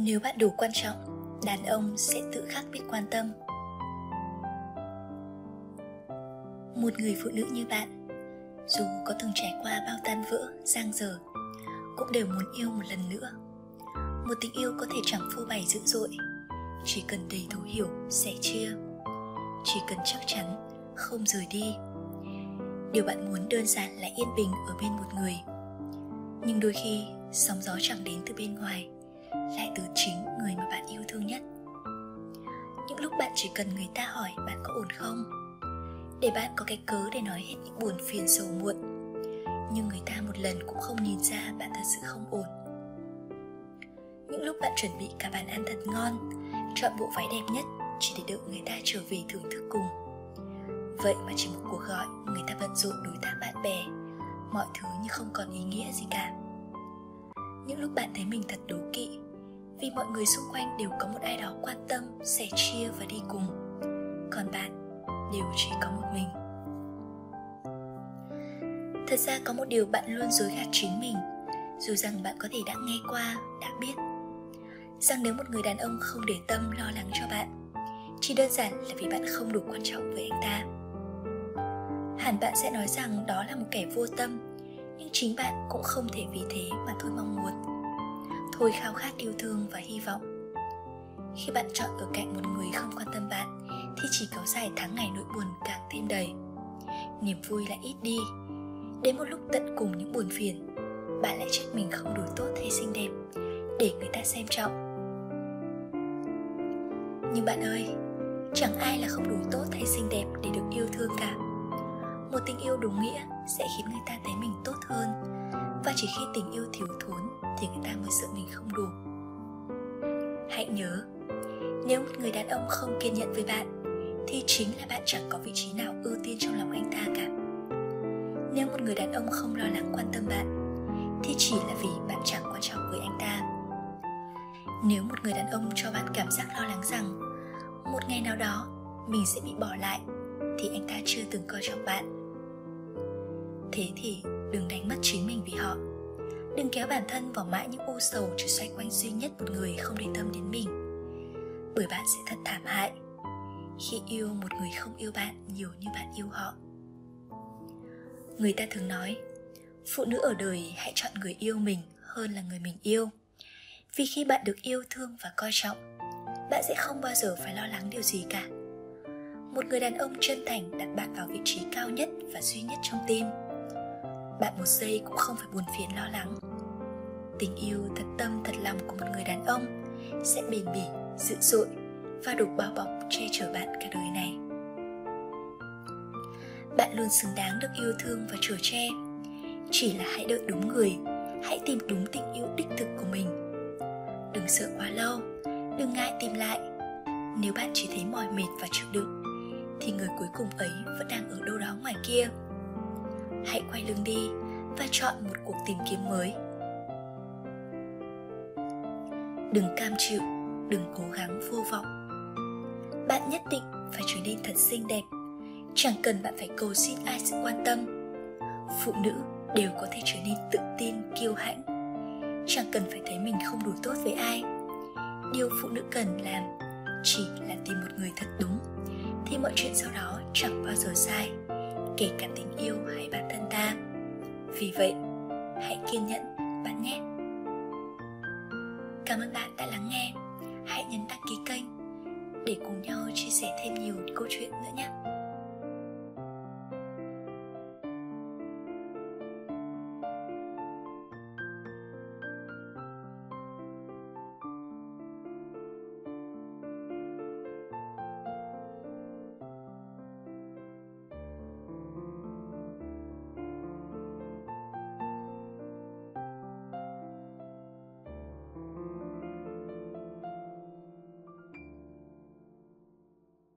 nếu bạn đủ quan trọng, đàn ông sẽ tự khắc biết quan tâm. Một người phụ nữ như bạn, dù có từng trải qua bao tan vỡ, giang dở, cũng đều muốn yêu một lần nữa. Một tình yêu có thể chẳng phô bày dữ dội, chỉ cần đầy thấu hiểu, sẻ chia. Chỉ cần chắc chắn, không rời đi. Điều bạn muốn đơn giản là yên bình ở bên một người. Nhưng đôi khi, sóng gió chẳng đến từ bên ngoài lại từ chính người mà bạn yêu thương nhất. Những lúc bạn chỉ cần người ta hỏi bạn có ổn không? Để bạn có cái cớ để nói hết những buồn phiền sầu muộn. Nhưng người ta một lần cũng không nhìn ra bạn thật sự không ổn. Những lúc bạn chuẩn bị cả bàn ăn thật ngon, chọn bộ váy đẹp nhất chỉ để đợi người ta trở về thưởng thức cùng. Vậy mà chỉ một cuộc gọi, người ta bận rộn đối tác bạn bè, mọi thứ như không còn ý nghĩa gì cả những lúc bạn thấy mình thật đố kỵ, vì mọi người xung quanh đều có một ai đó quan tâm, sẻ chia và đi cùng. Còn bạn, đều chỉ có một mình. Thật ra có một điều bạn luôn dối gạt chính mình, dù rằng bạn có thể đã nghe qua, đã biết. Rằng nếu một người đàn ông không để tâm, lo lắng cho bạn, chỉ đơn giản là vì bạn không đủ quan trọng với anh ta. Hẳn bạn sẽ nói rằng đó là một kẻ vô tâm nhưng chính bạn cũng không thể vì thế mà thôi mong muốn. Thôi khao khát yêu thương và hy vọng. Khi bạn chọn ở cạnh một người không quan tâm bạn, thì chỉ kéo dài tháng ngày nỗi buồn càng thêm đầy. Niềm vui lại ít đi. Đến một lúc tận cùng những buồn phiền, bạn lại trách mình không đủ tốt hay xinh đẹp để người ta xem trọng. Nhưng bạn ơi, chẳng ai là không đủ tốt hay xinh đẹp để được yêu thương cả. Một tình yêu đúng nghĩa sẽ khiến người ta thấy chỉ khi tình yêu thiếu thốn thì người ta mới sợ mình không đủ. Hãy nhớ, nếu một người đàn ông không kiên nhẫn với bạn, thì chính là bạn chẳng có vị trí nào ưu tiên trong lòng anh ta cả. Nếu một người đàn ông không lo lắng quan tâm bạn, thì chỉ là vì bạn chẳng quan trọng với anh ta. Nếu một người đàn ông cho bạn cảm giác lo lắng rằng, một ngày nào đó mình sẽ bị bỏ lại, thì anh ta chưa từng coi trọng bạn. Thế thì đừng đánh mất chính mình vì họ đừng kéo bản thân vào mãi những u sầu chỉ xoay quanh duy nhất một người không để tâm đến mình. Bởi bạn sẽ thật thảm hại khi yêu một người không yêu bạn nhiều như bạn yêu họ. Người ta thường nói, phụ nữ ở đời hãy chọn người yêu mình hơn là người mình yêu. Vì khi bạn được yêu thương và coi trọng, bạn sẽ không bao giờ phải lo lắng điều gì cả. Một người đàn ông chân thành đặt bạn vào vị trí cao nhất và duy nhất trong tim bạn một giây cũng không phải buồn phiền, lo lắng. Tình yêu thật tâm, thật lòng của một người đàn ông sẽ bền bỉ, dữ dội và đủ bao bọc che chở bạn cả đời này. Bạn luôn xứng đáng được yêu thương và chở che. Chỉ là hãy đợi đúng người, hãy tìm đúng tình yêu đích thực của mình. Đừng sợ quá lâu, đừng ngại tìm lại. Nếu bạn chỉ thấy mỏi mệt và chịu đựng, thì người cuối cùng ấy vẫn đang ở đâu đó ngoài kia hãy quay lưng đi và chọn một cuộc tìm kiếm mới. Đừng cam chịu, đừng cố gắng vô vọng. Bạn nhất định phải trở nên thật xinh đẹp. Chẳng cần bạn phải cầu xin ai sự quan tâm. Phụ nữ đều có thể trở nên tự tin, kiêu hãnh. Chẳng cần phải thấy mình không đủ tốt với ai. Điều phụ nữ cần làm chỉ là tìm một người thật đúng, thì mọi chuyện sau đó chẳng bao giờ sai kể cả tình yêu hay bản thân ta. Vì vậy, hãy kiên nhẫn, bạn nhé. Cảm ơn bạn đã lắng nghe. Hãy nhấn đăng ký kênh để cùng nhau chia sẻ thêm nhiều câu chuyện nữa nhé.